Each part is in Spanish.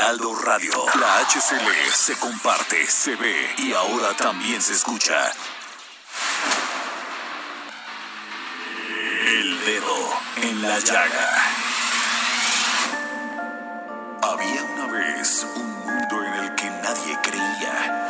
Heraldo Radio. La HCL se comparte, se ve y ahora también se escucha. El dedo en la llaga. Había una vez un mundo en el que nadie creía.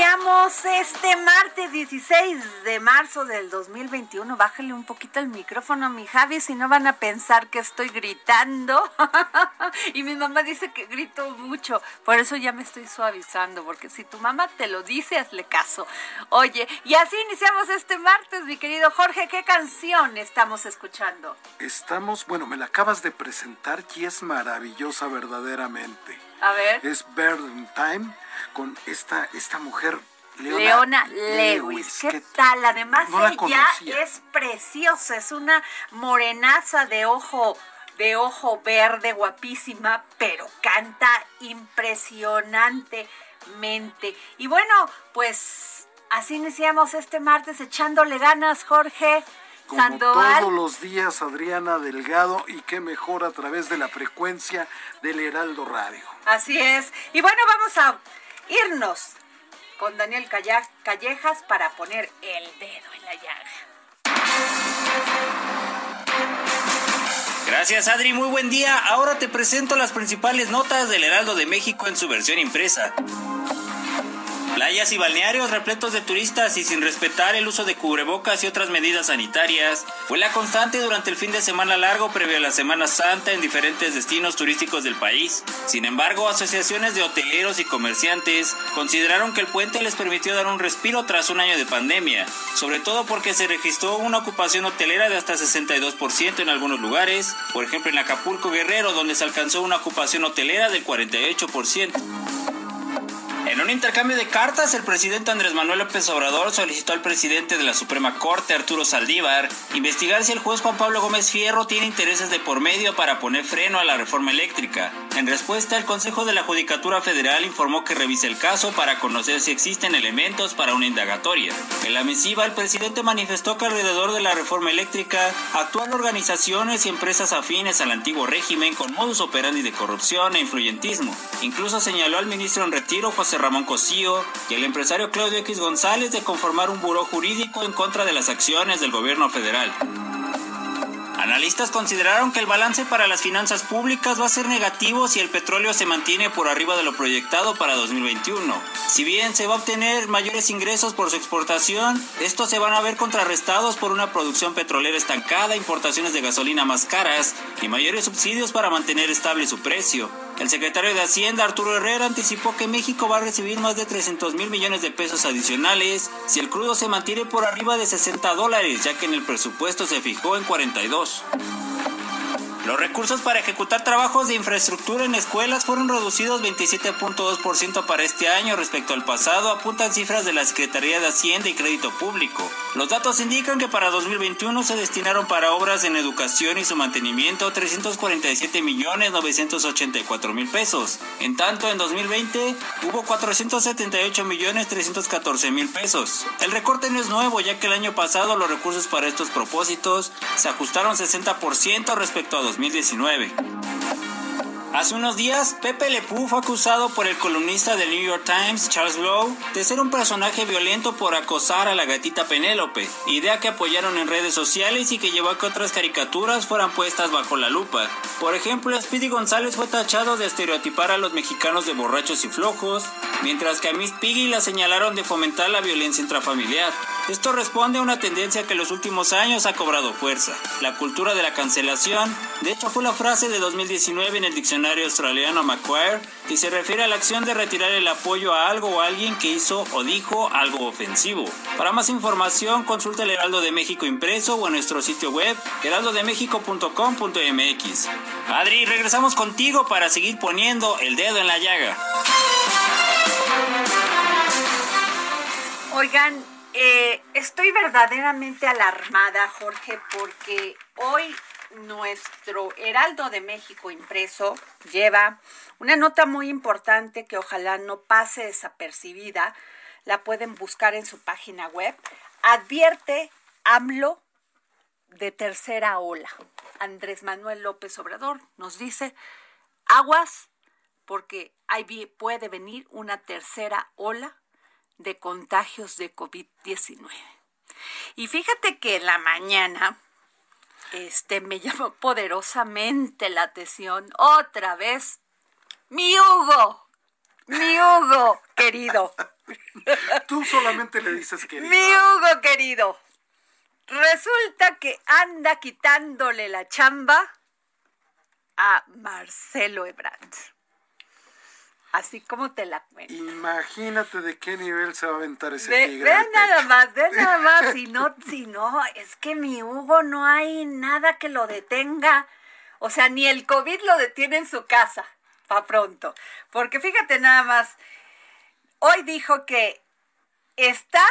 iniciamos este martes 16 de marzo del 2021. Bájale un poquito el micrófono a mi Javi, si no van a pensar que estoy gritando. y mi mamá dice que grito mucho. Por eso ya me estoy suavizando, porque si tu mamá te lo dice, hazle caso. Oye, y así iniciamos este martes, mi querido Jorge. ¿Qué canción estamos escuchando? Estamos, bueno, me la acabas de presentar y es maravillosa verdaderamente. A ver. Es Burden Time con esta, esta mujer, Leona, Leona Lewis. ¿Qué, tal? Además, no la ella es preciosa, es una morenaza de ojo, de ojo verde, guapísima, pero canta impresionantemente. Y bueno, pues así iniciamos este martes echándole ganas, Jorge. Como Sandoval. todos los días, Adriana Delgado, y qué mejor a través de la frecuencia del Heraldo Radio. Así es. Y bueno, vamos a irnos con Daniel Calla- Callejas para poner el dedo en la llaga. Gracias Adri, muy buen día. Ahora te presento las principales notas del Heraldo de México en su versión impresa. Playas y balnearios repletos de turistas y sin respetar el uso de cubrebocas y otras medidas sanitarias fue la constante durante el fin de semana largo previo a la Semana Santa en diferentes destinos turísticos del país. Sin embargo, asociaciones de hoteleros y comerciantes consideraron que el puente les permitió dar un respiro tras un año de pandemia, sobre todo porque se registró una ocupación hotelera de hasta 62% en algunos lugares, por ejemplo en Acapulco Guerrero donde se alcanzó una ocupación hotelera del 48%. En un intercambio de cartas, el presidente Andrés Manuel López Obrador solicitó al presidente de la Suprema Corte, Arturo Saldívar, investigar si el juez Juan Pablo Gómez Fierro tiene intereses de por medio para poner freno a la reforma eléctrica. En respuesta, el Consejo de la Judicatura Federal informó que revisa el caso para conocer si existen elementos para una indagatoria. En la misiva, el presidente manifestó que alrededor de la reforma eléctrica actúan organizaciones y empresas afines al antiguo régimen con modus operandi de corrupción e influyentismo. Incluso señaló al ministro en retiro José Ramón Cosío y al empresario Claudio X González de conformar un buró jurídico en contra de las acciones del gobierno federal. Analistas consideraron que el balance para las finanzas públicas va a ser negativo si el petróleo se mantiene por arriba de lo proyectado para 2021. Si bien se va a obtener mayores ingresos por su exportación, estos se van a ver contrarrestados por una producción petrolera estancada, importaciones de gasolina más caras y mayores subsidios para mantener estable su precio. El secretario de Hacienda, Arturo Herrera, anticipó que México va a recibir más de 300 mil millones de pesos adicionales si el crudo se mantiene por arriba de 60 dólares, ya que en el presupuesto se fijó en 42. Los recursos para ejecutar trabajos de infraestructura en escuelas fueron reducidos 27.2% para este año respecto al pasado, apuntan cifras de la Secretaría de Hacienda y Crédito Público. Los datos indican que para 2021 se destinaron para obras en educación y su mantenimiento 347 millones 984 mil pesos. En tanto, en 2020 hubo 478 millones 314 mil pesos. El recorte no es nuevo, ya que el año pasado los recursos para estos propósitos se ajustaron 60% respecto a 2019. Hace unos días, Pepe Le Pew fue acusado por el columnista del New York Times, Charles Lowe, de ser un personaje violento por acosar a la gatita Penélope, idea que apoyaron en redes sociales y que llevó a que otras caricaturas fueran puestas bajo la lupa. Por ejemplo, Speedy González fue tachado de estereotipar a los mexicanos de borrachos y flojos, mientras que a Miss Piggy la señalaron de fomentar la violencia intrafamiliar. Esto responde a una tendencia que en los últimos años ha cobrado fuerza, la cultura de la cancelación. De hecho, fue la frase de 2019 en el diccionario australiano Macquarie y se refiere a la acción de retirar el apoyo a algo o a alguien que hizo o dijo algo ofensivo. Para más información, consulta el Heraldo de México impreso o en nuestro sitio web heraldodemexico.com.mx. Adri, regresamos contigo para seguir poniendo el dedo en la llaga. Oigan, eh, estoy verdaderamente alarmada, Jorge, porque hoy nuestro Heraldo de México impreso lleva una nota muy importante que ojalá no pase desapercibida. La pueden buscar en su página web. Advierte AMLO de tercera ola. Andrés Manuel López Obrador nos dice, aguas, porque ahí puede venir una tercera ola de contagios de COVID-19. Y fíjate que en la mañana este me llamó poderosamente la atención otra vez mi Hugo, mi Hugo querido, Tú solamente le dices que mi Hugo querido. Resulta que anda quitándole la chamba a Marcelo Ebrard. Así como te la cuento. Imagínate de qué nivel se va a aventar ese Ve- tigre. al nada más, vean nada más, si no, si no, es que mi Hugo no hay nada que lo detenga. O sea, ni el COVID lo detiene en su casa, pa' pronto. Porque fíjate nada más, hoy dijo que está,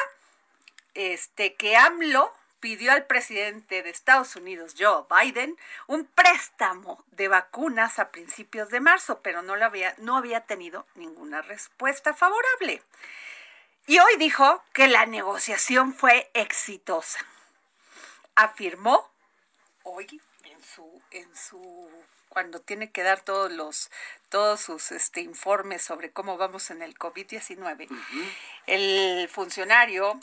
este, que AMLO pidió al presidente de Estados Unidos, Joe Biden, un préstamo de vacunas a principios de marzo, pero no, lo había, no había tenido ninguna respuesta favorable. Y hoy dijo que la negociación fue exitosa. Afirmó hoy en su, en su cuando tiene que dar todos los todos sus este, informes sobre cómo vamos en el COVID-19, el funcionario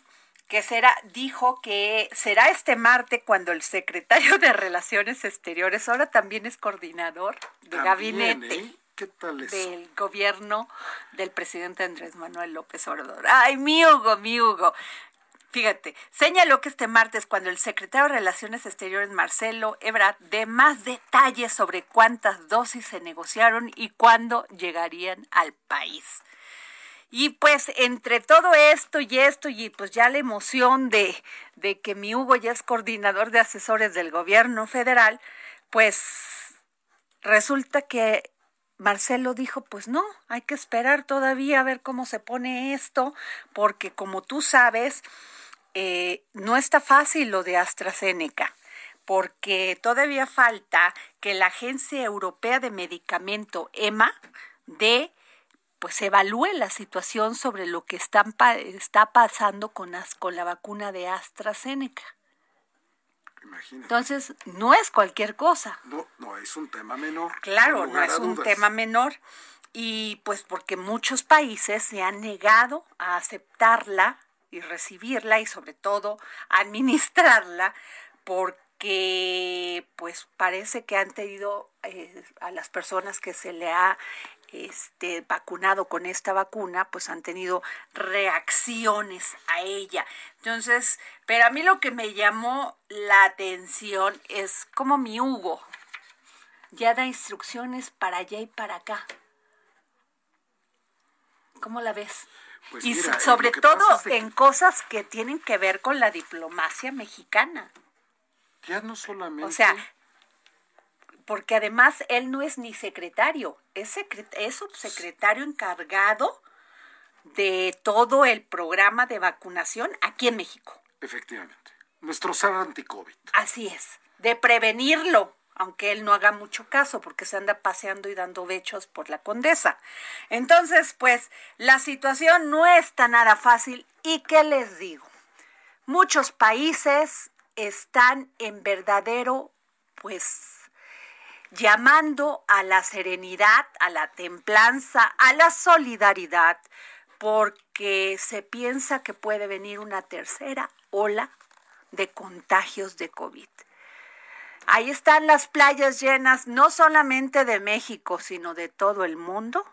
que será dijo que será este martes cuando el secretario de Relaciones Exteriores ahora también es coordinador de También, gabinete ¿eh? ¿Qué tal es? del gobierno del presidente Andrés Manuel López Obrador. Ay, mi Hugo, mi Hugo. Fíjate, señaló que este martes, cuando el secretario de Relaciones Exteriores, Marcelo Ebrard, dé más detalles sobre cuántas dosis se negociaron y cuándo llegarían al país. Y pues entre todo esto y esto y pues ya la emoción de, de que mi Hugo ya es coordinador de asesores del gobierno federal, pues resulta que Marcelo dijo, pues no, hay que esperar todavía a ver cómo se pone esto, porque como tú sabes, eh, no está fácil lo de AstraZeneca, porque todavía falta que la Agencia Europea de Medicamento, EMA, de pues evalúe la situación sobre lo que están está pasando con, as- con la vacuna de AstraZeneca. Imagínate. Entonces, no es cualquier cosa. No, no es un tema menor. Claro, no es un dudas. tema menor. Y pues porque muchos países se han negado a aceptarla y recibirla y sobre todo administrarla porque pues parece que han tenido eh, a las personas que se le ha este, vacunado con esta vacuna, pues han tenido reacciones a ella. Entonces, pero a mí lo que me llamó la atención es como mi Hugo ya da instrucciones para allá y para acá. ¿Cómo la ves? Pues y mira, eh, sobre todo que en cosas que tienen que ver con la diplomacia mexicana. Ya no solamente. O sea, porque además él no es ni secretario, es, secret- es subsecretario encargado de todo el programa de vacunación aquí en México. Efectivamente. Nuestro SAR anti-COVID. Así es, de prevenirlo, aunque él no haga mucho caso porque se anda paseando y dando bechos por la condesa. Entonces, pues, la situación no está nada fácil. ¿Y qué les digo? Muchos países están en verdadero, pues, llamando a la serenidad, a la templanza, a la solidaridad, porque se piensa que puede venir una tercera ola de contagios de COVID. Ahí están las playas llenas, no solamente de México, sino de todo el mundo,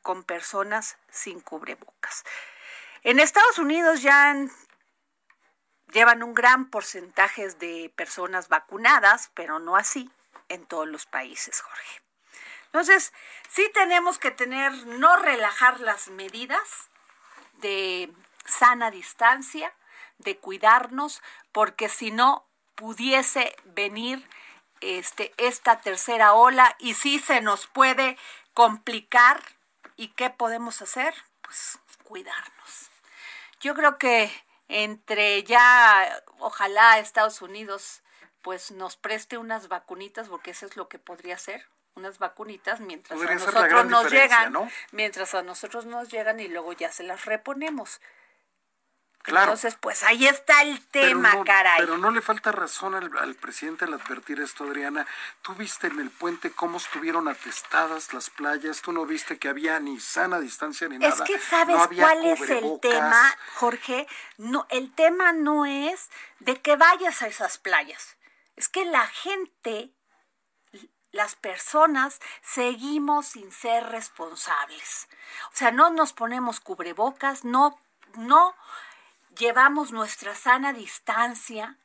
con personas sin cubrebocas. En Estados Unidos ya llevan un gran porcentaje de personas vacunadas, pero no así en todos los países, Jorge. Entonces, sí tenemos que tener, no relajar las medidas de sana distancia, de cuidarnos, porque si no pudiese venir este, esta tercera ola y sí se nos puede complicar. ¿Y qué podemos hacer? Pues cuidarnos. Yo creo que entre ya, ojalá Estados Unidos pues nos preste unas vacunitas, porque eso es lo que podría ser, unas vacunitas mientras Podría a nosotros nos llegan, ¿no? mientras a nosotros nos llegan y luego ya se las reponemos. Claro. Entonces, pues ahí está el tema, pero no, caray. Pero no le falta razón al, al presidente al advertir esto, Adriana. Tú viste en el puente cómo estuvieron atestadas las playas. Tú no viste que había ni sana distancia ni Es nada. que sabes No cuál es el tema, Jorge. No, el tema no es de que vayas a esas playas. Es que la gente, las personas, seguimos sin ser responsables. O sea, no nos ponemos cubrebocas, no, no llevamos nuestra sana distancia,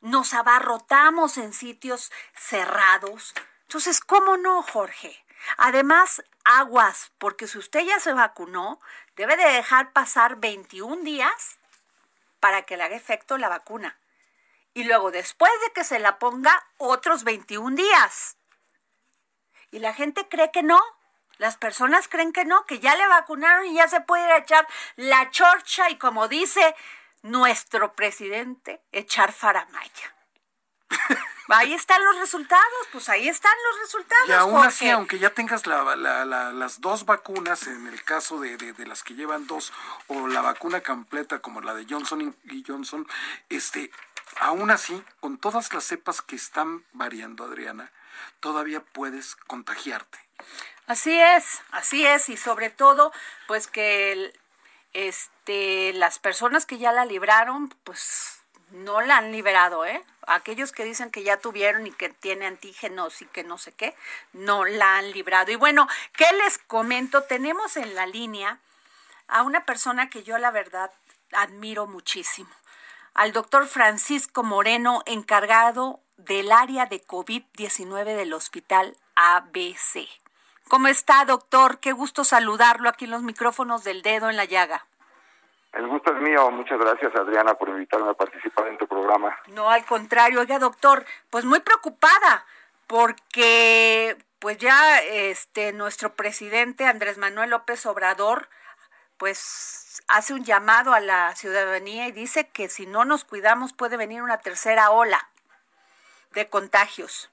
nos abarrotamos en sitios cerrados. Entonces, ¿cómo no, Jorge? Además, aguas, porque si usted ya se vacunó, debe de dejar pasar 21 días para que le haga efecto la vacuna. Y luego, después de que se la ponga, otros 21 días. Y la gente cree que no. Las personas creen que no, que ya le vacunaron y ya se puede ir a echar la chorcha y como dice nuestro presidente, echar faramaya. Ahí están los resultados, pues ahí están los resultados. Y aún así, aunque ya tengas la- la- la- las dos vacunas, en el caso de, de- de las que llevan dos, o la vacuna completa como la de Johnson y Johnson, este, aún así, con todas las cepas que están variando, Adriana, todavía puedes contagiarte. Así es, así es, y sobre todo, pues que este, las personas que ya la libraron, pues no la han liberado, ¿eh? Aquellos que dicen que ya tuvieron y que tiene antígenos y que no sé qué, no la han librado. Y bueno, ¿qué les comento? Tenemos en la línea a una persona que yo la verdad admiro muchísimo, al doctor Francisco Moreno, encargado del área de COVID-19 del Hospital ABC. ¿Cómo está, doctor? Qué gusto saludarlo aquí en los micrófonos del dedo en la llaga. El gusto es mío. Muchas gracias, Adriana, por invitarme a participar en tu programa. No, al contrario, oiga, doctor, pues muy preocupada porque pues ya este nuestro presidente Andrés Manuel López Obrador pues hace un llamado a la ciudadanía y dice que si no nos cuidamos puede venir una tercera ola de contagios.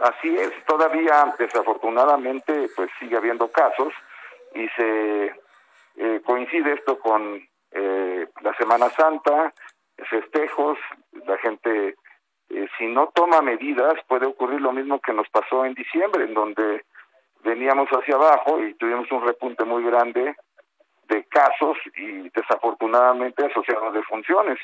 Así es, todavía desafortunadamente pues sigue habiendo casos y se eh, coincide esto con eh, la Semana Santa, festejos, la gente eh, si no toma medidas puede ocurrir lo mismo que nos pasó en diciembre, en donde veníamos hacia abajo y tuvimos un repunte muy grande de casos y desafortunadamente asociados de funciones.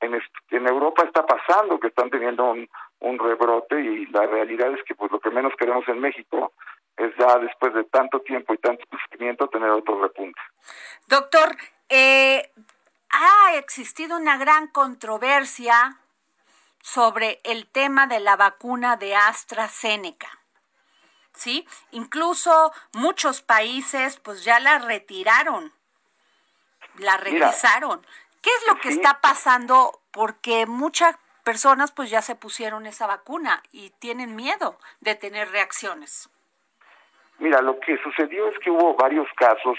En, en Europa está pasando que están teniendo un, un rebrote y la realidad es que pues lo que menos queremos en México es ya después de tanto tiempo y tanto sufrimiento tener otro repunte. Doctor, eh, ha existido una gran controversia sobre el tema de la vacuna de AstraZeneca. ¿Sí? Incluso muchos países pues ya la retiraron, la Mira, regresaron. ¿Qué es lo que sí. está pasando? Porque muchas personas pues ya se pusieron esa vacuna y tienen miedo de tener reacciones. Mira, lo que sucedió es que hubo varios casos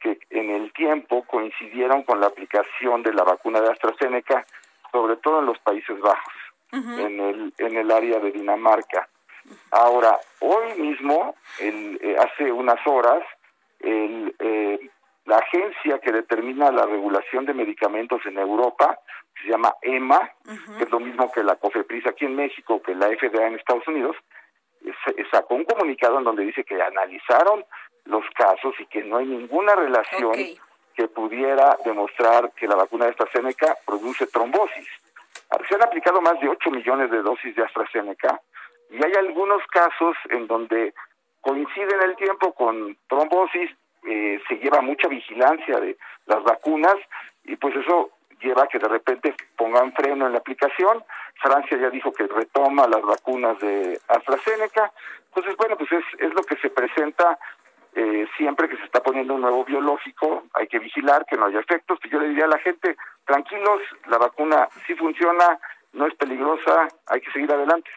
que en el tiempo coincidieron con la aplicación de la vacuna de AstraZeneca, sobre todo en los Países Bajos, en, el, en el área de Dinamarca. Ahora, hoy mismo, el, eh, hace unas horas, el, eh, la agencia que determina la regulación de medicamentos en Europa, que se llama EMA, que es lo mismo que la COFEPRIS aquí en México, que la FDA en Estados Unidos, s- sacó un comunicado en donde dice que analizaron los casos y que no hay ninguna relación que pudiera demostrar que la vacuna de AstraZeneca produce trombosis. Se han aplicado más de 8 millones de dosis de AstraZeneca y hay algunos casos en donde coincide en el tiempo con trombosis, eh, se lleva mucha vigilancia de las vacunas y pues eso lleva a que de repente pongan freno en la aplicación. Francia ya dijo que retoma las vacunas de AstraZeneca. Entonces, bueno, pues es, es lo que se presenta eh, siempre que se está poniendo un nuevo biológico, hay que vigilar que no haya efectos. Pues yo le diría a la gente, tranquilos, la vacuna sí funciona, no es peligrosa, hay que seguir adelante.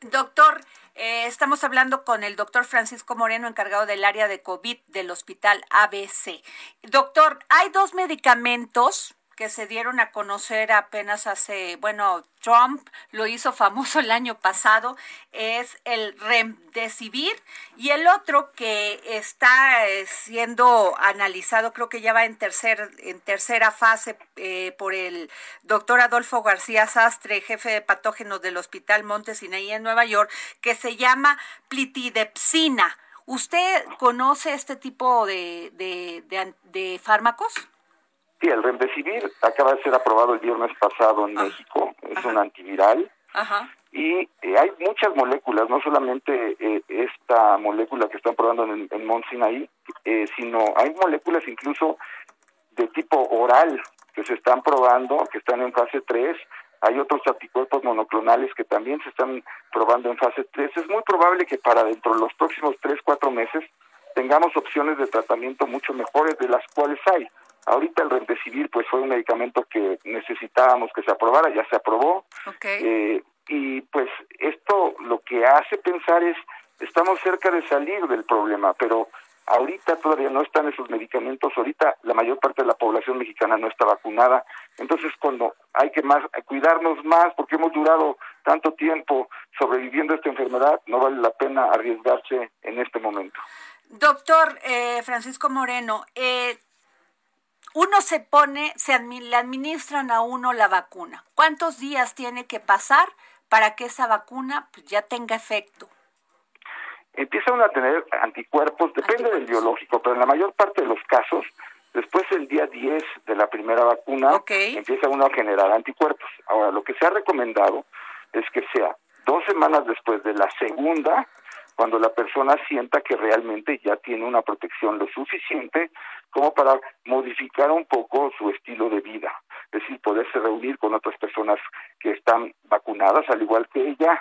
Doctor, eh, estamos hablando con el doctor Francisco Moreno, encargado del área de COVID del Hospital ABC. Doctor, hay dos medicamentos que se dieron a conocer apenas hace, bueno, Trump lo hizo famoso el año pasado, es el Remdesivir y el otro que está eh, siendo analizado, creo que ya va en, tercer, en tercera fase eh, por el doctor Adolfo García Sastre, jefe de patógenos del Hospital Monte Sinaí en Nueva York, que se llama plitidepsina. ¿Usted conoce este tipo de, de fármacos? Sí, el Remdesivir acaba de ser aprobado el viernes pasado en México, es un antiviral Ajá. y eh, hay muchas moléculas, no solamente eh, esta molécula que están probando en, en Sinai, eh, sino hay moléculas incluso de tipo oral que se están probando, que están en fase 3. Hay otros anticuerpos monoclonales que también se están probando en fase 3. Es muy probable que para dentro de los próximos 3, 4 meses tengamos opciones de tratamiento mucho mejores de las cuales hay. Ahorita el Remdesivir pues fue un medicamento que necesitábamos que se aprobara, ya se aprobó. Ok. Eh, y pues esto lo que hace pensar es, estamos cerca de salir del problema, pero ahorita todavía no están esos medicamentos, ahorita la mayor parte de la población mexicana no está vacunada, entonces cuando hay que más cuidarnos más porque hemos durado tanto tiempo sobreviviendo a esta enfermedad, no vale la pena arriesgarse en este momento. Doctor eh, Francisco Moreno, eh, uno se pone, se admi- le administran a uno la vacuna. ¿Cuántos días tiene que pasar para que esa vacuna pues, ya tenga efecto? empieza uno a tener anticuerpos, depende del biológico, pero en la mayor parte de los casos, después del día 10 de la primera vacuna, empieza uno a generar anticuerpos. Ahora, lo que se ha recomendado es que sea dos semanas después de la segunda, cuando la persona sienta que realmente ya tiene una protección lo suficiente como para modificar un poco su estilo de vida. Es decir, poderse reunir con otras personas que están vacunadas, al igual que ella,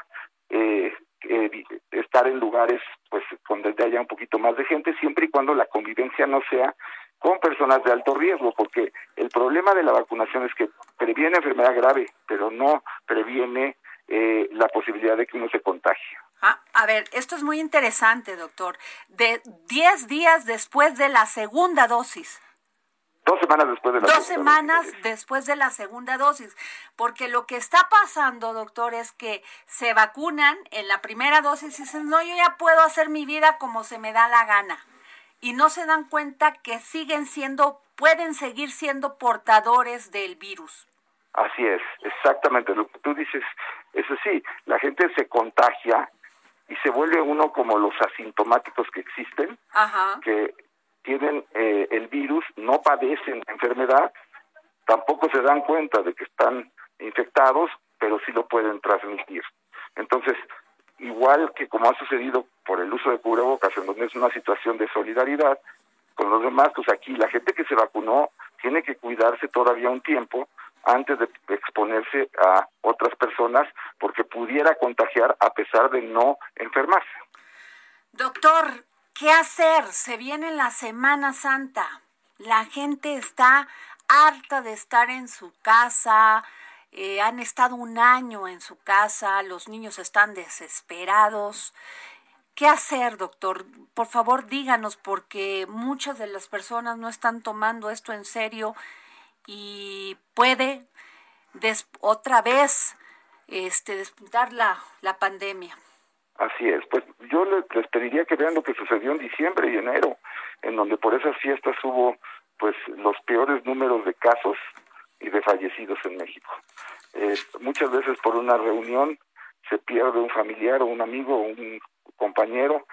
eh, eh, estar en lugares pues donde haya un poquito más de gente, siempre y cuando la convivencia no sea con personas de alto riesgo, porque el problema de la vacunación es que previene enfermedad grave, pero no previene eh, la posibilidad de que uno se contagie. Ah, a ver, esto es muy interesante, doctor. De 10 días después de la segunda dosis. Dos semanas después de la Dos segunda semanas dosis. después de la segunda dosis. Porque lo que está pasando, doctor, es que se vacunan en la primera dosis y dicen, no, yo ya puedo hacer mi vida como se me da la gana. Y no se dan cuenta que siguen siendo, pueden seguir siendo portadores del virus. Así es, exactamente lo que tú dices. Eso sí, la gente se contagia y se vuelve uno como los asintomáticos que existen, Ajá. que tienen eh, el virus, no padecen la enfermedad, tampoco se dan cuenta de que están infectados, pero sí lo pueden transmitir. Entonces, igual que como ha sucedido por el uso de cubrebocas, en donde es una situación de solidaridad con los demás, pues aquí la gente que se vacunó tiene que cuidarse todavía un tiempo antes de exponerse a otras personas porque pudiera contagiar a pesar de no enfermarse. Doctor, ¿qué hacer? Se viene la Semana Santa. La gente está harta de estar en su casa. eh, han estado un año en su casa, los niños están desesperados. ¿Qué hacer, doctor? Por favor, díganos, porque muchas de las personas no están tomando esto en serio y puede des- otra vez este, despuntar la, la pandemia. Así es, pues yo le- les pediría que vean lo que sucedió en diciembre y enero, en donde por esas fiestas hubo pues los peores números de casos y de fallecidos en México. Eh, muchas veces por una reunión se pierde un familiar o un amigo o un compañero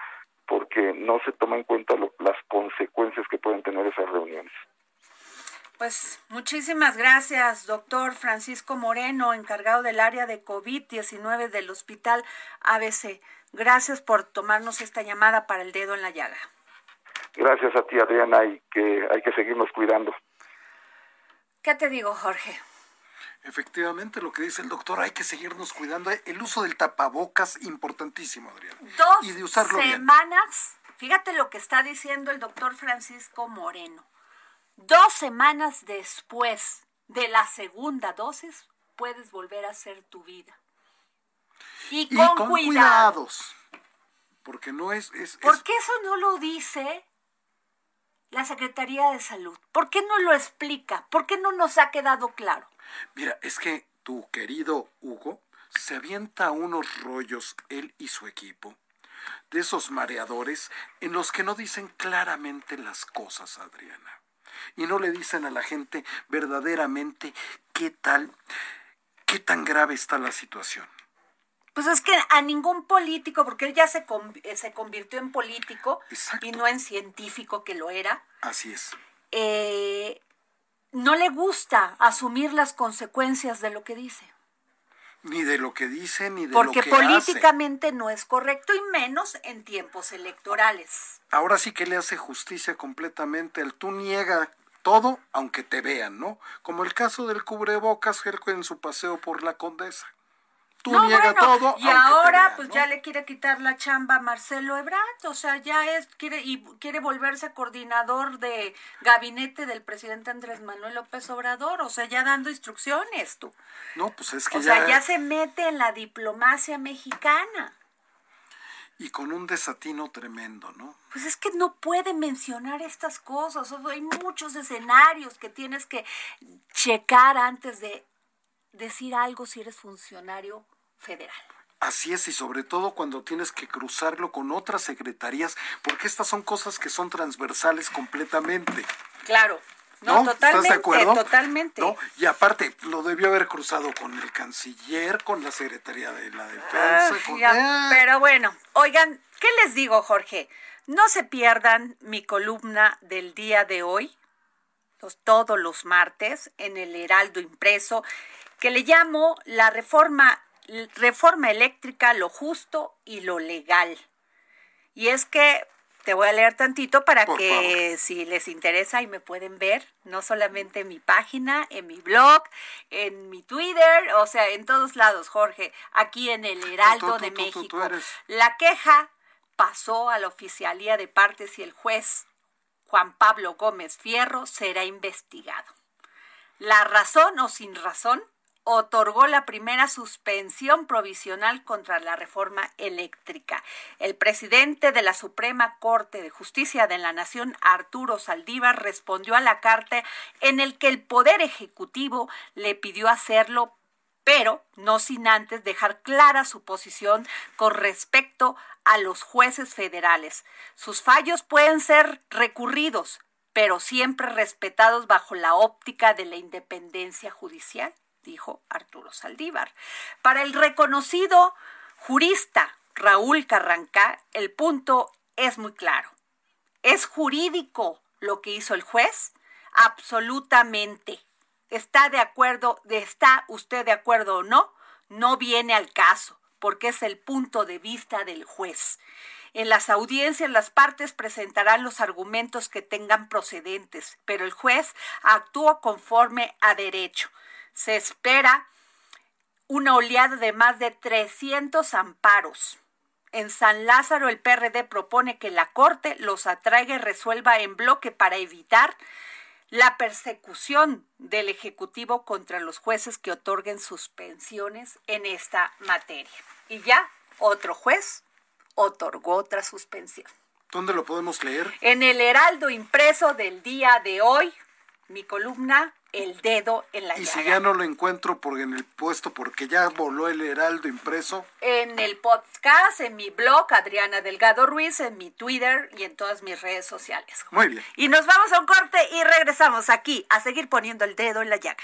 porque no se toma en cuenta lo- las consecuencias que pueden tener esas reuniones. Pues muchísimas gracias, doctor Francisco Moreno, encargado del área de COVID-19 del Hospital ABC. Gracias por tomarnos esta llamada para el dedo en la llaga. Gracias a ti, Adriana, y que hay que seguirnos cuidando. ¿Qué te digo, Jorge? Efectivamente, lo que dice el doctor, hay que seguirnos cuidando. El uso del tapabocas, importantísimo, Adriana. Dos Y de usarlo bien. semanas, fíjate lo que está diciendo el doctor Francisco Moreno. Dos semanas después de la segunda dosis, puedes volver a hacer tu vida. Y Y con, cuidado. cuidados. Porque no es... es, es- ¿Por qué eso no lo dice la Secretaría de Salud? ¿Por qué no lo explica? ¿Por qué no nos ha quedado claro? Mira, es que tu querido Hugo se avienta unos rollos, él y su equipo, de esos mareadores en los que no dicen claramente las cosas, Adriana. Y no le dicen a la gente verdaderamente qué tal, qué tan grave está la situación. Pues es que a ningún político, porque él ya se, eh, se convirtió en político Exacto. y no en científico que lo era, Así es. eh, no le gusta asumir las consecuencias de lo que dice. Ni de lo que dice, ni de Porque lo que hace. políticamente no es correcto y menos en tiempos electorales. Ahora sí que le hace justicia completamente al tú niega todo aunque te vean, ¿no? Como el caso del cubrebocas en su paseo por la Condesa. Tú No, niega bueno, todo y ahora pues ¿no? ya le quiere quitar la chamba a Marcelo Ebrard, o sea, ya es quiere y quiere volverse coordinador de gabinete del presidente Andrés Manuel López Obrador, o sea, ya dando instrucciones tú. No, pues es que O ya, sea, ya se mete en la diplomacia mexicana. y con un desatino tremendo, ¿no? Pues es que no puede mencionar estas cosas. o sea, hay muchos escenarios que tienes que checar antes de decir algo si eres funcionario federal. Así es, y sobre todo cuando tienes que cruzarlo con otras secretarías, porque estas son cosas que son transversales completamente. Claro. No, ¿No? totalmente, ¿Estás de acuerdo? totalmente. ¿No? Y aparte, lo debió haber cruzado con el canciller, con la Secretaría de la Defensa. Con- ya, ¡Ah! Pero bueno, oigan, ¿qué les digo, Jorge? No se pierdan mi columna del día de hoy, los- todos los martes, en el Heraldo Impreso, que le llamo la reforma, reforma eléctrica, lo justo y lo legal. Y es que te voy a leer tantito para Por que si les interesa y me pueden ver, no solamente en mi página, en mi blog, en mi Twitter, o sea, en todos lados, Jorge, aquí en el Heraldo Tú, tú, de tú, México. eres. La queja pasó a la oficialía de partes y el juez Juan Pablo Gómez Fierro será investigado. La razón o sin razón otorgó la primera suspensión provisional contra la reforma eléctrica. El presidente de la Suprema Corte de Justicia de la Nación, Arturo Saldívar, respondió a la carta en el que el Poder Ejecutivo le pidió hacerlo pero no sin antes dejar clara su posición con respecto a los jueces federales. Sus fallos pueden ser recurridos, pero siempre respetados bajo la óptica de la independencia judicial, dijo Arturo Saldívar. Para el reconocido jurista Raúl Carrancá, el punto es muy claro. ¿Es jurídico lo que hizo el juez? Absolutamente. ¿Está de acuerdo, está usted de acuerdo o no? No viene al caso, porque es el punto de vista del juez. En las audiencias las partes presentarán los argumentos que tengan procedentes, pero el juez actúa conforme a derecho. Se espera una oleada de más de 300 amparos. En San Lázaro el PRD propone que la Corte los atraiga y resuelva en bloque para evitar la persecución del Ejecutivo contra los jueces que otorguen suspensiones en esta materia. Y ya otro juez otorgó otra suspensión. ¿Dónde lo podemos leer? En el Heraldo impreso del día de hoy, mi columna El dedo en la Y llaga. si ya no lo encuentro por en el puesto porque ya voló el heraldo impreso, En el podcast, en mi blog, Adriana Delgado Ruiz, en mi Twitter y en todas mis redes sociales. muy bien. Y nos vamos a un corte y regresamos aquí a seguir poniendo el dedo en la llaga.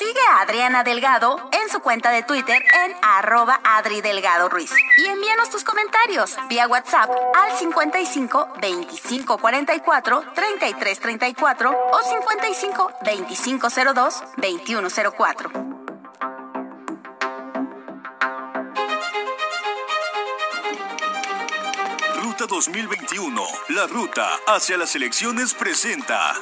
Sigue a Adriana Delgado en su cuenta de Twitter en arroba Adri Delgado Ruiz. Y envíanos tus comentarios vía WhatsApp al 55 25 44 33 34 o 55 25 02 21 04. Ruta 2021. La ruta hacia las elecciones presenta.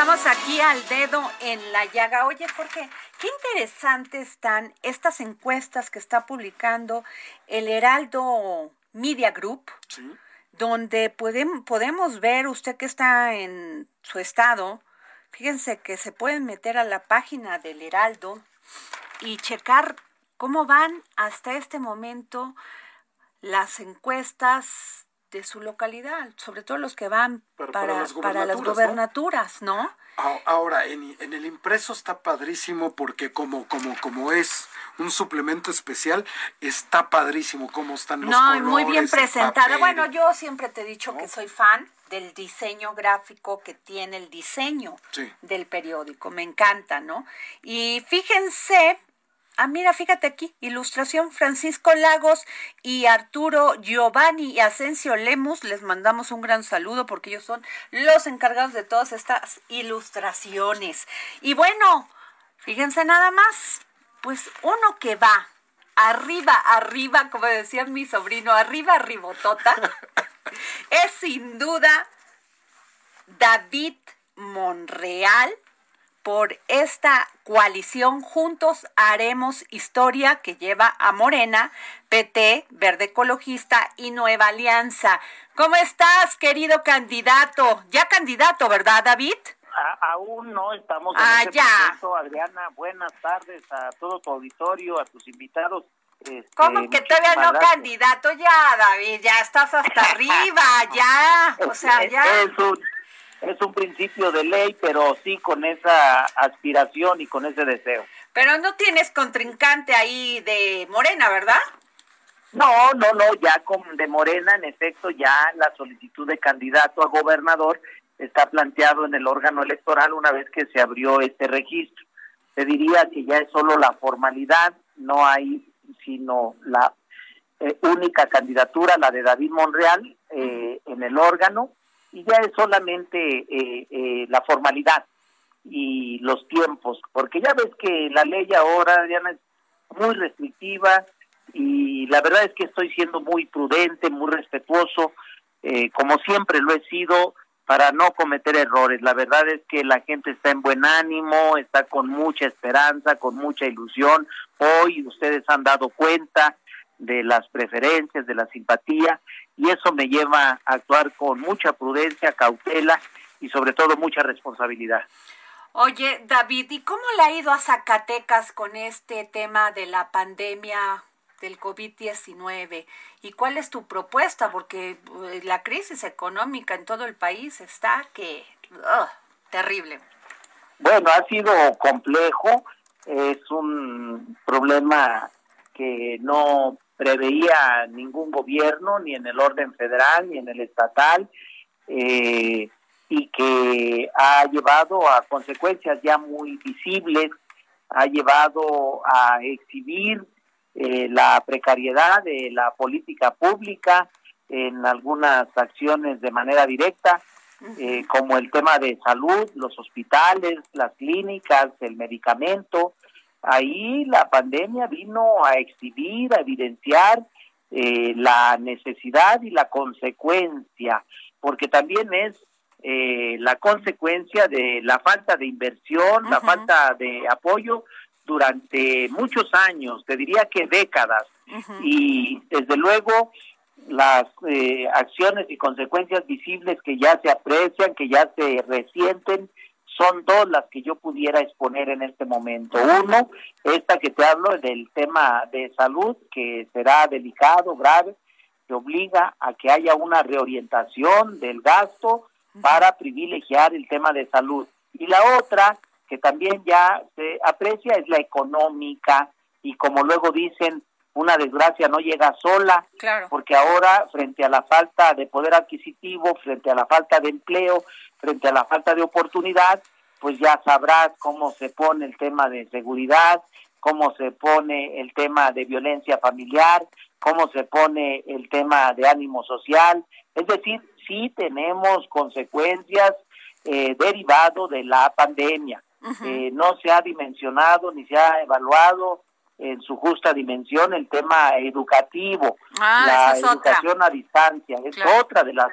Regresamos aquí al dedo en la llaga. Oye, Jorge, qué interesantes están estas encuestas que está publicando el Heraldo Media Group, Sí. donde podem- podemos ver, usted que está en su estado, fíjense que se pueden meter a la página del Heraldo y checar cómo van hasta este momento las encuestas de su localidad, sobre todo los que van Para- para, para las para las gobernaturas, ¿no? gobernaturas, ¿no? Ahora, en, en el impreso está padrísimo porque como, como, como es un suplemento especial, está padrísimo cómo están los No, y muy bien colores, presentada. Bueno, yo siempre te he dicho que soy fan del diseño gráfico que tiene el diseño Sí. del periódico. Me encanta, ¿no? Y fíjense, ah, mira, fíjate aquí, ilustración Francisco Lagos y Arturo Giovanni y Asensio Lemus. Les mandamos un gran saludo porque ellos son los encargados de todas estas ilustraciones. Y bueno, fíjense nada más, pues uno que va arriba, arriba, como decía mi sobrino, arriba, arribotota, es sin duda David Monreal por esta coalición Juntos Haremos Historia que lleva a Morena, PT, Verde Ecologista y Nueva Alianza. ¿Cómo estás, querido candidato? Ya candidato, ¿verdad, David? A- aún no estamos en Ah, ese ya. proceso, Adriana. Buenas tardes a todo tu auditorio, a tus invitados. Este, ¿Cómo que todavía no gracias. candidato? Ya, David, ya estás hasta arriba, ya. O sea, Es- ya. Es un, es un principio de ley, pero sí con esa aspiración y con ese deseo. Pero no tienes contrincante ahí de Morena, ¿verdad? No, no, no, ya con de Morena, en efecto, ya la solicitud de candidato a gobernador está planteado en el órgano electoral una vez que se abrió este registro. Se diría que ya es solo la formalidad, no hay sino la eh, única candidatura, la de David Monreal, eh, en el órgano, y ya es solamente eh, eh, la formalidad y los tiempos, porque ya ves que la ley ahora, Diana, es muy restrictiva y la verdad es que estoy siendo muy prudente, muy respetuoso, eh, como siempre lo he sido, para no cometer errores. La verdad es que la gente está en buen ánimo, está con mucha esperanza, con mucha ilusión. Hoy ustedes han dado cuenta de las preferencias, de la simpatía, y eso me lleva a actuar con mucha prudencia, cautela y sobre todo mucha responsabilidad. Oye, David, ¿y cómo le ha ido a Zacatecas con este tema de la pandemia del COVID-19? ¿Y cuál es tu propuesta? Porque eh, la crisis económica en todo el país está que ugh, terrible. Bueno, ha sido complejo, es un problema que no preveía ningún gobierno, ni en el orden federal, ni en el estatal, eh, y que ha llevado a consecuencias ya muy visibles, ha llevado a exhibir eh, la precariedad de la política pública en algunas acciones de manera directa, eh, como el tema de salud, los hospitales, las clínicas, el medicamento. Ahí la pandemia vino a exhibir, a evidenciar eh, la necesidad y la consecuencia, porque también es eh, la consecuencia de la falta de inversión, la falta de apoyo durante muchos años, te diría que décadas, y desde luego las eh, acciones y consecuencias visibles que ya se aprecian, que ya se resienten, son dos las que yo pudiera exponer en este momento. Uno, esta que te hablo del tema de salud, que será delicado, grave, que obliga a que haya una reorientación del gasto para privilegiar el tema de salud. Y la otra, que también ya se aprecia, es la económica, y como luego dicen, una desgracia no llega sola, Claro. porque ahora frente a la falta de poder adquisitivo, frente a la falta de empleo, frente a la falta de oportunidad, pues ya sabrás cómo se pone el tema de seguridad, cómo se pone el tema de violencia familiar, cómo se pone el tema de ánimo social. Es decir, sí tenemos consecuencias eh, derivado de la pandemia. Eh, no se ha dimensionado ni se ha evaluado en su justa dimensión el tema educativo, Ah, la otra. educación a distancia, es Claro. otra de las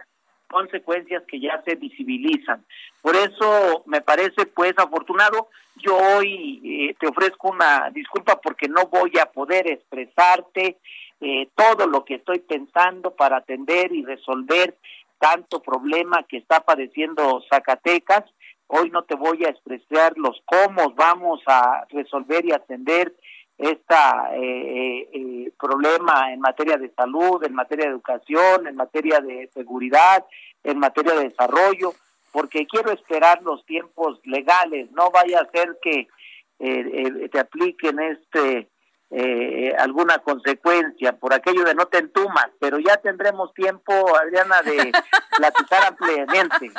consecuencias que ya se visibilizan. Por eso me parece pues afortunado. Yo hoy eh, te ofrezco una disculpa porque no voy a poder expresarte eh, todo lo que estoy pensando para atender y resolver tanto problema que está padeciendo Zacatecas. Hoy no te voy a expresar los cómo vamos a resolver y atender esta eh, eh, problema en materia de salud, en materia de educación, en materia de seguridad, en materia de desarrollo, porque quiero esperar los tiempos legales, no vaya a ser que eh, eh, te apliquen este eh, alguna consecuencia por aquello de no te entumas, pero ya tendremos tiempo, Adriana, de platicar ampliamente.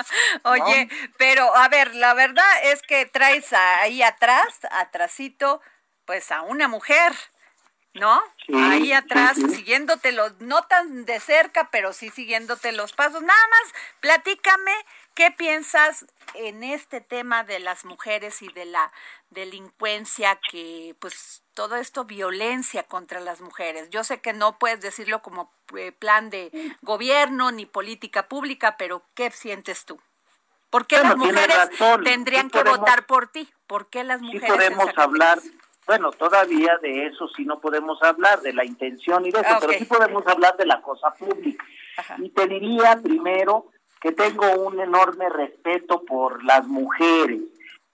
Oye, pero a ver, la verdad es que traes ahí atrás, atrasito, pues a una mujer, ¿no? Sí, ahí atrás, sí, sí. siguiéndote los, no tan de cerca, pero sí siguiéndote los pasos. Nada más, platícame qué piensas en este tema de las mujeres y de la delincuencia que, pues, todo esto violencia contra las mujeres. Yo sé que no puedes decirlo como eh, plan de gobierno ni política pública, pero ¿qué sientes tú? ¿Por qué Bueno, las mujeres razón. tendrían Sí que podemos- votar por ti? ¿Por qué las sí mujeres? en podemos hablar, bueno, todavía de eso sí no podemos hablar, de la intención y de eso, Ah, pero sí podemos hablar de la cosa pública. Ajá. Y te diría primero que tengo un enorme respeto por las mujeres,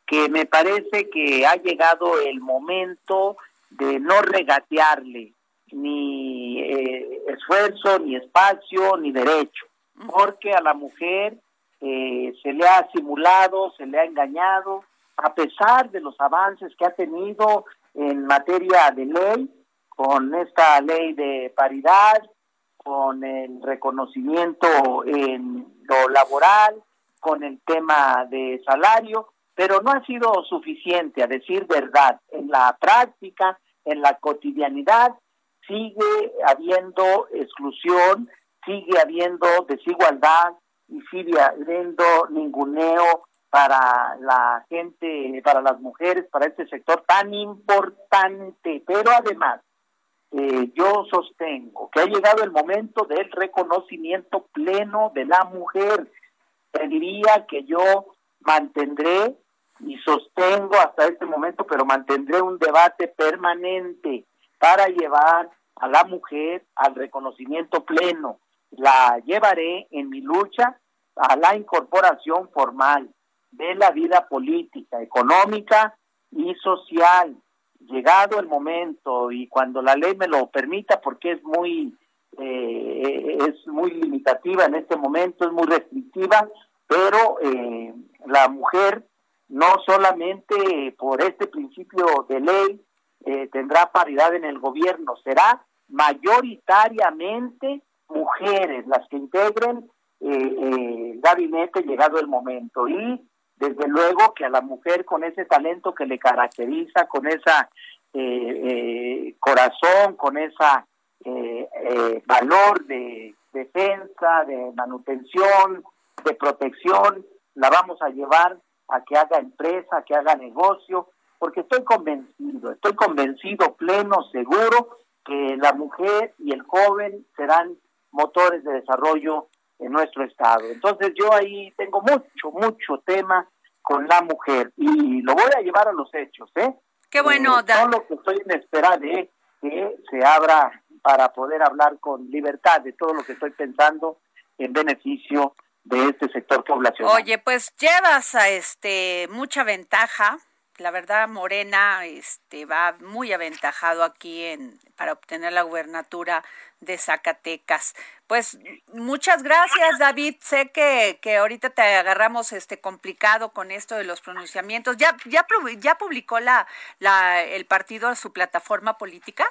que me parece que ha llegado el momento de no regatearle ni eh, esfuerzo, ni espacio, ni derecho, porque a la mujer eh, se le ha simulado, se le ha engañado, a pesar de los avances que ha tenido en materia de ley, con esta ley de paridad, con el reconocimiento en lo laboral, con el tema de salario, pero no ha sido suficiente, a decir verdad. En la práctica, en la cotidianidad, sigue habiendo exclusión, sigue habiendo desigualdad y sigue habiendo ninguneo para la gente, para las mujeres, para este sector tan importante. Pero además, eh, yo sostengo que ha llegado el momento del reconocimiento pleno de la mujer. Te diría que yo mantendré y sostengo hasta este momento, pero mantendré un debate permanente para llevar a la mujer al reconocimiento pleno. La llevaré en mi lucha a la incorporación formal de la vida política, económica y social. Llegado el momento y cuando la ley me lo permita, porque es muy eh, es muy limitativa en este momento, es muy restrictiva, pero eh, la mujer no solamente por este principio de ley eh, tendrá paridad en el gobierno, será mayoritariamente mujeres las que integren eh, eh, el gabinete llegado el momento y desde luego que a la mujer con ese talento que le caracteriza, con esa eh, eh, corazón, con esa eh, eh, valor de defensa, de manutención, de protección, la vamos a llevar a que haga empresa, a que haga negocio, porque estoy convencido, estoy convencido, pleno, seguro, que la mujer y el joven serán motores de desarrollo en nuestro estado. Entonces yo ahí tengo mucho, mucho tema con la mujer y lo voy a llevar a los hechos, ¿eh? Qué bueno, Eh. Solo que estoy en espera de que se abra para poder hablar con libertad de todo lo que estoy pensando en beneficio de este sector poblacional. Oye, pues llevas a este mucha ventaja. La verdad, Morena este va muy aventajado aquí en para obtener la gubernatura de Zacatecas. Pues muchas gracias, David. Sé que, que ahorita te agarramos este complicado con esto de los pronunciamientos. ¿Ya ya ya publicó la la el partido su plataforma política?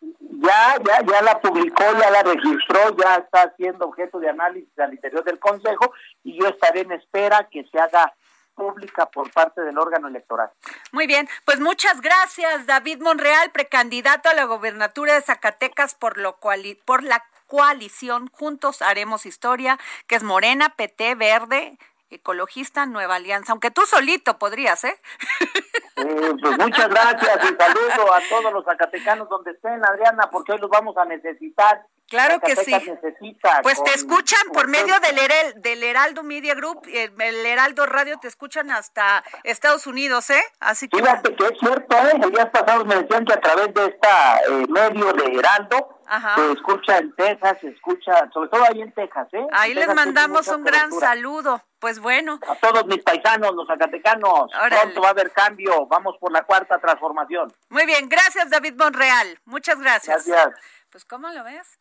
Ya, ya, ya la publicó, ya la registró, ya está siendo objeto de análisis al interior del Consejo y yo estaré en espera que se haga pública por parte del órgano electoral. Muy bien, pues muchas gracias, David Monreal, precandidato a la gobernatura de Zacatecas por lo cual por la coalición Juntos Haremos Historia, que es Morena, PT, Verde, Ecologista, Nueva Alianza, aunque tú solito podrías, ¿eh? Eh, pues muchas gracias y saludo a todos los zacatecanos donde estén, Adriana, porque hoy los vamos a necesitar. Claro que sí. Necesita Pues te escuchan por medio del, Herel- del Heraldo Media Group, el Heraldo Radio te escuchan hasta Estados Unidos, ¿eh? Así que Fíjate que es cierto, ¿eh? El día pasado me decían que a través de esta eh, medio de Heraldo Ajá. se escucha en Texas, se escucha, sobre todo ahí en Texas, ¿eh? ahí En les Texas mandamos un gran cobertura. saludo. Pues bueno, A todos mis paisanos, los zacatecanos, Órale. pronto va a haber cambio, vamos por la cuarta transformación. muy bien, gracias David Monreal, muchas gracias. Gracias. Pues ¿cómo lo ves?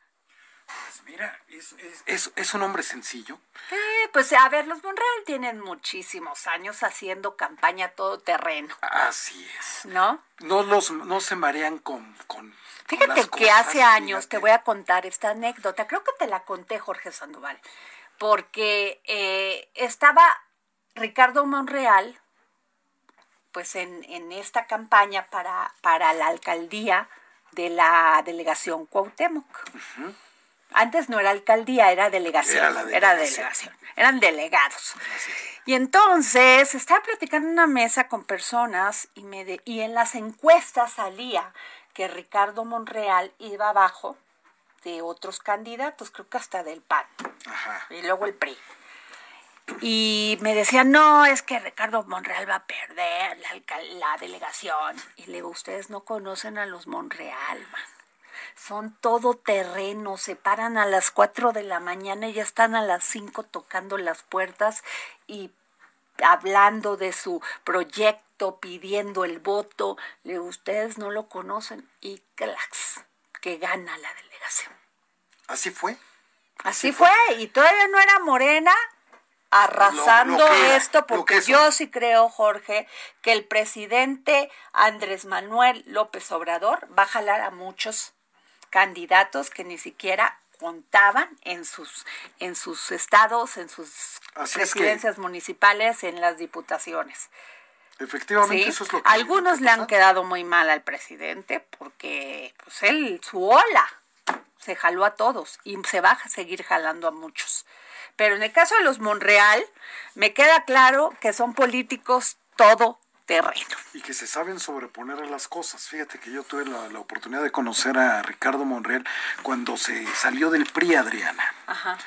Pues mira, es, es, es, es un hombre sencillo. Eh, pues a ver, los Monreal tienen muchísimos años haciendo campaña todo terreno, Así es. ¿no? No, los, no se marean con, con, con Fíjate las que cosas, hace años, te voy a contar esta anécdota, creo que te la conté Jorge Sandoval, porque eh, estaba Ricardo Monreal, pues en, en esta campaña para, para la alcaldía de la delegación Cuauhtémoc. Antes no era alcaldía, era delegación. Era la Era delegación. delegación. Eran delegados. Y entonces estaba platicando en una mesa con personas y, me de- y en las encuestas salía que Ricardo Monreal iba abajo de otros candidatos, creo que hasta del PAN Ajá. y luego el PRI. Y me decían, no, es que Ricardo Monreal va a perder la, la delegación. Y le digo, ustedes no conocen a los Monreal, man. Son todo terreno, se paran a las 4 de la mañana y ya están a las 5 tocando las puertas y hablando de su proyecto, pidiendo el voto. Le ustedes no lo conocen y clax, que gana la delegación. Así fue. Así fue, y todavía no era Morena arrasando Lo- lo que era, esto, porque yo sí creo, Jorge, que el presidente Andrés Manuel López Obrador va a jalar a muchos candidatos que ni siquiera contaban en sus en sus estados, en sus Así es que- presidencias municipales, en las diputaciones. Efectivamente, Sí, eso es lo que. algunos le han quedado muy mal al presidente porque pues él, su ola, se jaló a todos y se va a seguir jalando a muchos. Pero en el caso de los Monreal, me queda claro que son políticos todo terreno. y que se saben sobreponer a las cosas. Fíjate que yo tuve la, la oportunidad de conocer a Ricardo Monreal cuando se salió del PRI, Adriana. Ajá.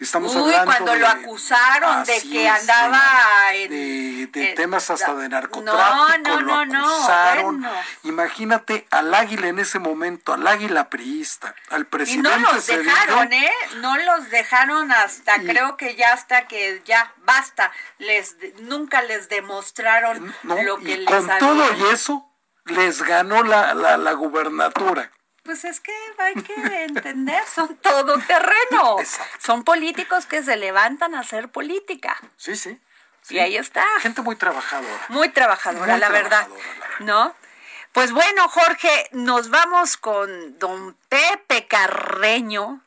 Estamos Uy, hablando cuando de- lo acusaron de que es, andaba en- de, de en- temas hasta de No, narcotráfico, no, lo no, no, acusaron. bueno. Imagínate al águila en ese momento, al águila priista, al Y presidente no los Cedillo. dejaron, ¿eh? No los dejaron hasta, Y- creo que ya hasta que ya basta. Les nunca les demostraron No, lo que y les con habían- todo y eso les ganó la, la, la gubernatura. Pues es que hay que entender, son todoterreno. Exacto. Son políticos que se levantan a hacer política. Sí, sí. sí. Y ahí está. Gente muy trabajadora. Muy trabajadora, Muy la verdad. trabajadora, la verdad. ¿No? Pues bueno, Jorge, nos vamos con don Pepe Carreño.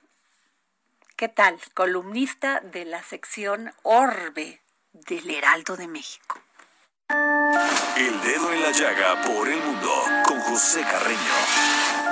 ¿Qué tal? Columnista de la sección Orbe del Heraldo de México. El dedo en la llaga por el mundo con José Carreño.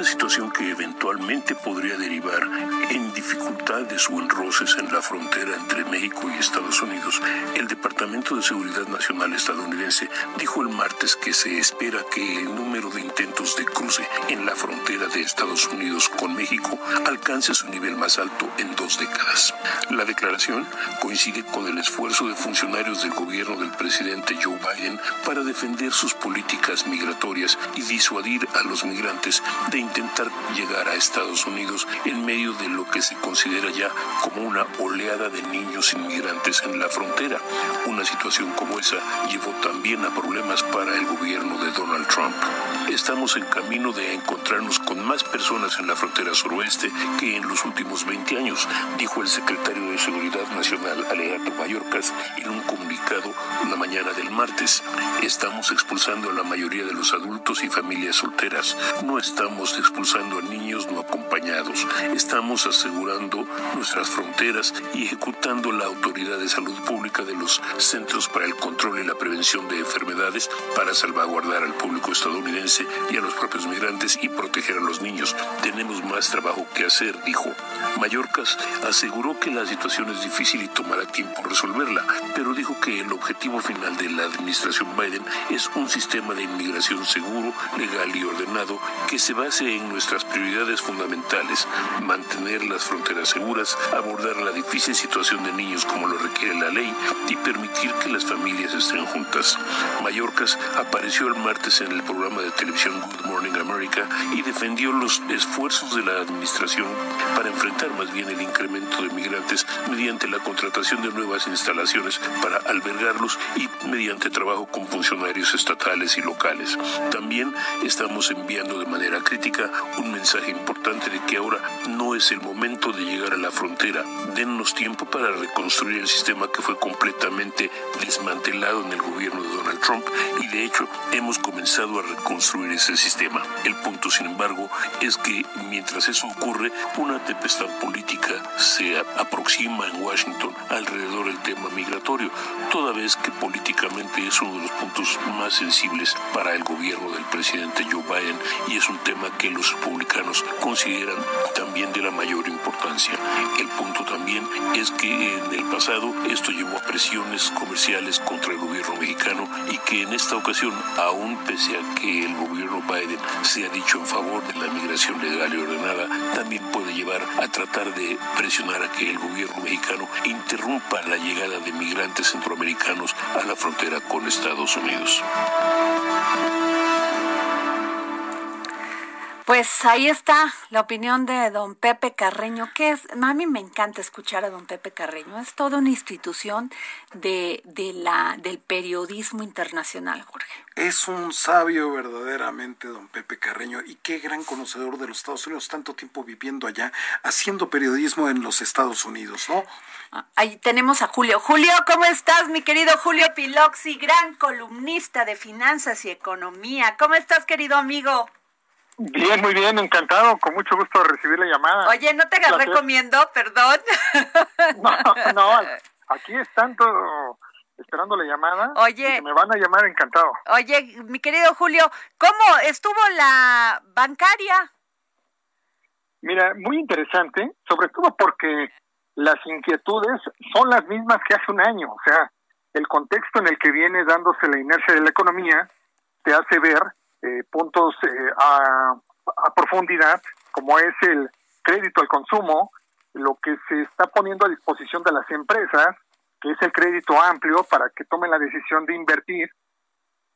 Una situación que eventualmente podría derivar en dificultades o en roces en la frontera entre México y Estados Unidos, el Departamento de Seguridad Nacional estadounidense dijo el martes que se espera que el número de intentos de cruce en la frontera de Estados Unidos con México alcance su nivel más alto en dos décadas. La declaración coincide con el esfuerzo de funcionarios del gobierno del presidente Joe Biden para defender sus políticas migratorias y disuadir a los migrantes de intentar llegar a Estados Unidos en medio de lo que se considera ya como una oleada de niños inmigrantes en la frontera. Una situación como esa llevó también a problemas para el gobierno de Donald Trump. Estamos en camino de encontrarnos con más personas en la frontera suroeste que en los últimos 20 años, dijo el secretario de Seguridad Nacional Alejandro Mayorkas en un comunicado la mañana del martes. Estamos expulsando a la mayoría de los adultos y familias solteras. No estamos expulsando a niños no acompañados. Estamos asegurando nuestras fronteras y ejecutando la autoridad de salud pública de los Centros para el Control y la Prevención de Enfermedades para salvaguardar al público estadounidense y a los propios migrantes y proteger a los niños. Tenemos más trabajo que hacer, dijo. Mallorcas aseguró que la situación es difícil y tomará tiempo resolverla, pero dijo que el objetivo final de la administración Biden es un sistema de inmigración seguro, legal y ordenado que se base en nuestras prioridades fundamentales, mantener las fronteras seguras, abordar la difícil situación de niños como lo requiere la ley y permitir que las familias estén juntas. Mallorcas apareció el martes en el programa de televisión America y defendió los esfuerzos de la administración para enfrentar más bien el incremento de migrantes mediante la contratación de nuevas instalaciones para albergarlos y mediante trabajo con funcionarios estatales y locales. También estamos enviando de manera crítica un mensaje importante de que ahora no es el momento de llegar a la frontera. Dennos tiempo para reconstruir el sistema que fue completamente desmantelado en el gobierno de Donald Trump y de hecho hemos comenzado a reconstruir ese sistema. El punto, sin embargo, es que mientras eso ocurre, una tempestad política se aproxima en Washington alrededor del tema migratorio, toda vez que políticamente es uno de los puntos más sensibles para el gobierno del presidente Joe Biden y es un tema que los republicanos consideran también de la mayor importancia. El punto también es que en el pasado esto llevó a presiones comerciales contra el gobierno mexicano y que en esta ocasión, aún pese a que el gobierno Biden se ha dicho en favor de la migración legal y ordenada, también puede llevar a tratar de presionar a que el gobierno mexicano interrumpa la llegada de migrantes centroamericanos a la frontera con Estados Unidos. Pues ahí está la opinión de don Pepe Carreño, que es, a mí me encanta escuchar a don Pepe Carreño, es toda una institución de, de la, del periodismo internacional, Jorge. Es un sabio verdaderamente, don Pepe Carreño, y qué gran conocedor de los Estados Unidos, tanto tiempo viviendo allá, haciendo periodismo en los Estados Unidos, ¿no? Ahí tenemos a Julio. Julio, ¿cómo estás, mi querido Julio Piloxi, gran columnista de finanzas y economía? ¿Cómo estás, querido amigo? Bien, muy bien, encantado, con mucho gusto de recibir la llamada. Oye, no te agarré comiendo, perdón. No, no, aquí están todo esperando la llamada. Oye. me van a llamar encantado. Oye, mi querido Julio, ¿cómo estuvo la bancaria? Mira, muy interesante, sobre todo porque las inquietudes son las mismas que hace un año. O sea, el contexto en el que viene dándose la inercia de la economía te hace ver eh, puntos eh, a, profundidad, como es el crédito al consumo, lo que se está poniendo a disposición de las empresas, que es el crédito amplio para que tomen la decisión de invertir.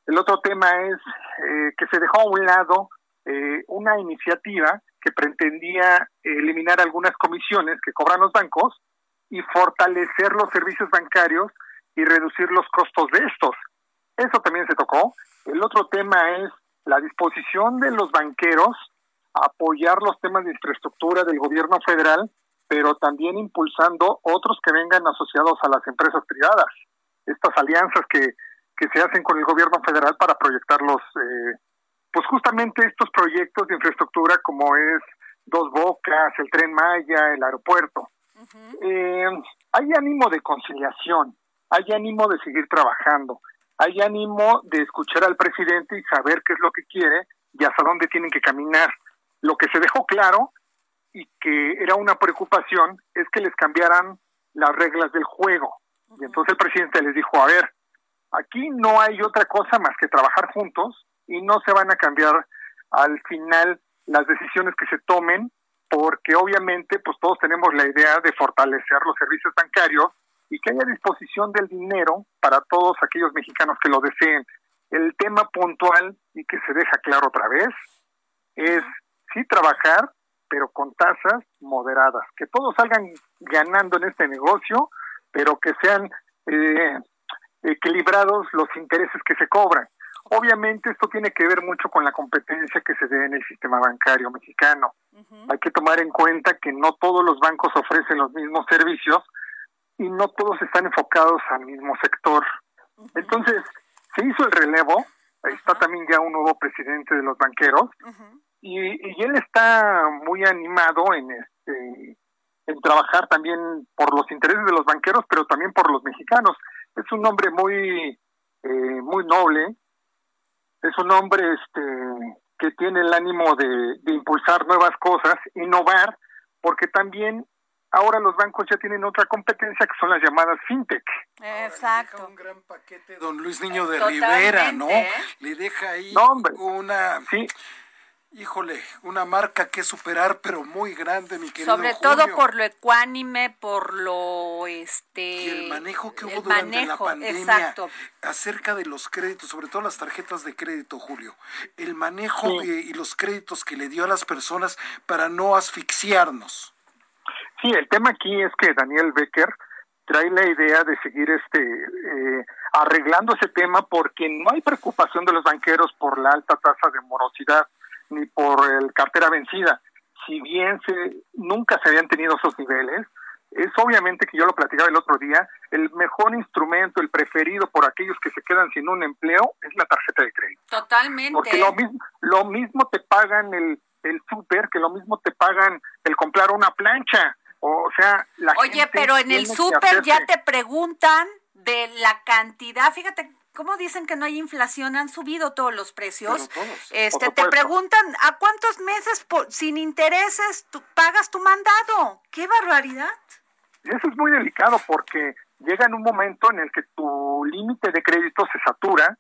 El otro tema es eh, que se dejó a un lado eh, una iniciativa que pretendía eliminar algunas comisiones que cobran los bancos y fortalecer los servicios bancarios y reducir los costos de estos. Eso también se tocó. El otro tema es la disposición de los banqueros a apoyar los temas de infraestructura del gobierno federal, pero también impulsando otros que vengan asociados a las empresas privadas. Estas alianzas que, que se hacen con el gobierno federal para proyectar los, eh, pues justamente estos proyectos de infraestructura como es Dos Bocas, el Tren Maya, el aeropuerto. Eh, hay ánimo de conciliación, hay ánimo de seguir trabajando, hay ánimo de escuchar al presidente y saber qué es lo que quiere y hasta dónde tienen que caminar. Lo que se dejó claro y que era una preocupación es que les cambiaran las reglas del juego. Y entonces el presidente les dijo, a ver, aquí no hay otra cosa más que trabajar juntos y no se van a cambiar al final las decisiones que se tomen porque obviamente pues todos tenemos la idea de fortalecer los servicios bancarios y que haya disposición del dinero para todos aquellos mexicanos que lo deseen. El tema puntual y que se deja claro otra vez es sí trabajar, pero con tasas moderadas, que todos salgan ganando en este negocio, pero que sean eh, equilibrados los intereses que se cobran. Obviamente esto tiene que ver mucho con la competencia que se dé en el sistema bancario mexicano. Hay que tomar en cuenta que no todos los bancos ofrecen los mismos servicios y no todos están enfocados al mismo sector. Entonces, se hizo el relevo, ahí está también ya un nuevo presidente de los banqueros y, y él está muy animado en este en trabajar también por los intereses de los banqueros, pero también por los mexicanos. Es un hombre muy eh, muy noble, es un hombre este que tiene el ánimo de, de impulsar nuevas cosas, innovar, porque también ahora los bancos ya tienen otra competencia que son las llamadas fintech. Exacto. Un gran paquete, don Luis Niño de Totalmente, Rivera, ¿no? Le deja ahí No, hombre. una, Sí, híjole, una marca que superar, pero muy grande, mi querido Sobre todo Julio. por lo ecuánime, por lo este Y el manejo que hubo durante manejo, la pandemia exacto. acerca de los créditos, sobre todo las tarjetas de crédito, Julio. El manejo Sí. y los créditos que le dio a las personas para no asfixiarnos. Sí, el tema aquí es que Daniel Becker trae la idea de seguir este eh, arreglando ese tema porque no hay preocupación de los banqueros por la alta tasa de morosidad ni por el cartera vencida. Si bien se nunca se habían tenido esos niveles, es obviamente que yo lo platicaba el otro día, el mejor instrumento, el preferido por aquellos que se quedan sin un empleo es la tarjeta de crédito. Totalmente. Porque lo mismo, lo mismo te pagan el, el súper, que lo mismo te pagan el comprar una plancha. O sea, la Oye, gente pero en el súper ya te preguntan de la cantidad, fíjate, ¿cómo dicen que no hay inflación? Han subido todos los precios. Todos, este, te preguntan, ¿a cuántos meses por- sin intereses tú pagas tu mandado? ¡Qué barbaridad! Y eso es muy delicado porque llega en un momento en el que tu límite de crédito se satura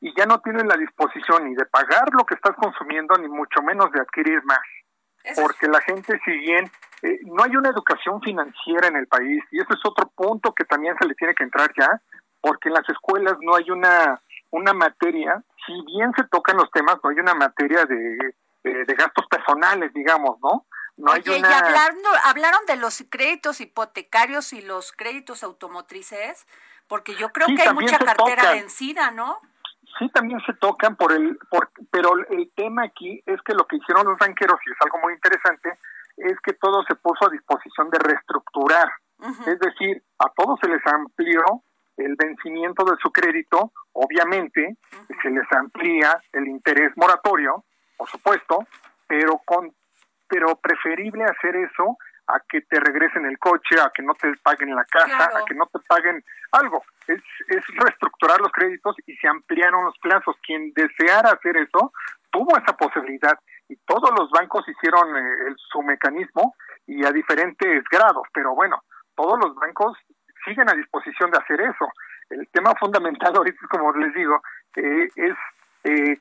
y ya no tienes la disposición ni de pagar lo que estás consumiendo, ni mucho menos de adquirir más. Porque la gente, si bien eh, no hay una educación financiera en el país, y eso es otro punto que también se le tiene que entrar ya, porque en las escuelas no hay una, una materia, si bien se tocan los temas, no hay una materia de, de, de gastos personales, digamos, ¿no? No hay una... y hablaron de los créditos hipotecarios y los créditos automotrices, porque yo creo Sí, que hay mucha cartera tocan. vencida, ¿no? Sí también se tocan por el por, pero el tema aquí es que lo que hicieron los banqueros y es algo muy interesante es que todo se puso a disposición de reestructurar. Es decir a todos se les amplió el vencimiento de su crédito obviamente se les amplía el interés moratorio por supuesto pero con pero preferible hacer eso a que te regresen el coche, a que no te paguen la casa, Claro. a que no te paguen algo. Es, es reestructurar los créditos y se ampliaron los plazos. Quien deseara hacer eso tuvo esa posibilidad y todos los bancos hicieron eh, el- su mecanismo y a diferentes grados, pero bueno, todos los bancos siguen a disposición de hacer eso. El tema fundamental ahorita, como les digo, eh, es eh,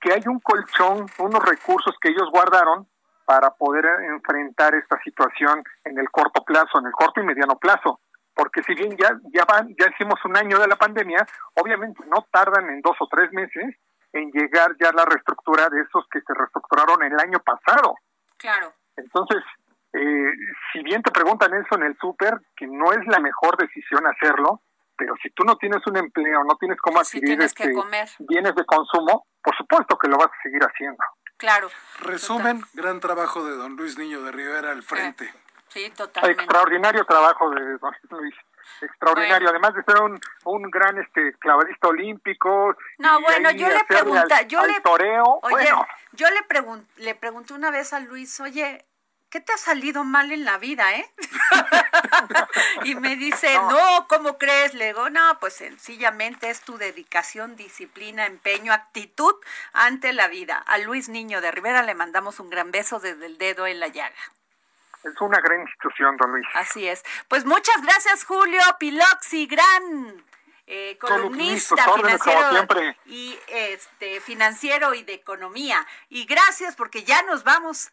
que hay un colchón, unos recursos que ellos guardaron para poder enfrentar esta situación en el corto plazo, en el corto y mediano plazo. Porque si bien ya, ya van, ya hicimos un año de la pandemia, obviamente no tardan en dos o tres meses en llegar ya la reestructura de esos que se reestructuraron el año pasado. Claro. Entonces, eh, si bien te preguntan eso en el súper, que no es la mejor decisión hacerlo, pero si tú no tienes un empleo, no tienes cómo adquirir que este, bienes de consumo, por supuesto que lo vas a seguir haciendo. Claro. Resumen, gran trabajo de don Luis Niño de Rivera al frente. Sí, totalmente. Extraordinario trabajo de don Luis. Extraordinario, Bueno. además de ser un, un gran este clavadista olímpico. No, bueno, yo le pregunta, al- yo al le toreo, Oye, bueno, yo le pregunté una vez a Luis, "Oye, ¿qué te ha salido mal en la vida, eh?" y me dice, "No, ¿cómo crees?" Le digo, "No, pues sencillamente es tu dedicación, disciplina, empeño, actitud ante la vida." A Luis Niño de Rivera le mandamos un gran beso desde el dedo en la llaga. es una gran institución, don Luis. Así es. Pues muchas gracias, Julio Piloxi, gran eh, columnista órdenes, financiero y este financiero y de economía. Y gracias porque ya nos vamos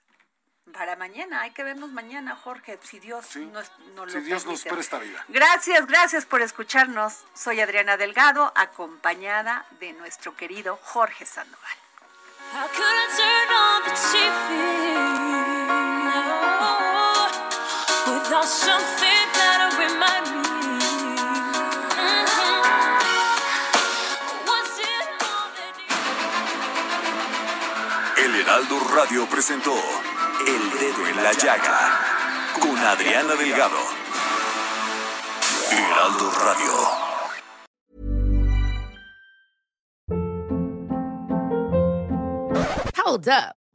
para mañana. Hay que vernos mañana, Jorge, si Dios nos, nos Si lo Dios nos presta vida. Gracias, gracias por escucharnos. Soy Adriana Delgado, acompañada de nuestro querido Jorge Sandoval. El Heraldo Radio presentó El Dedo en la Llaga con Adriana Delgado. Heraldo Radio. Hold up.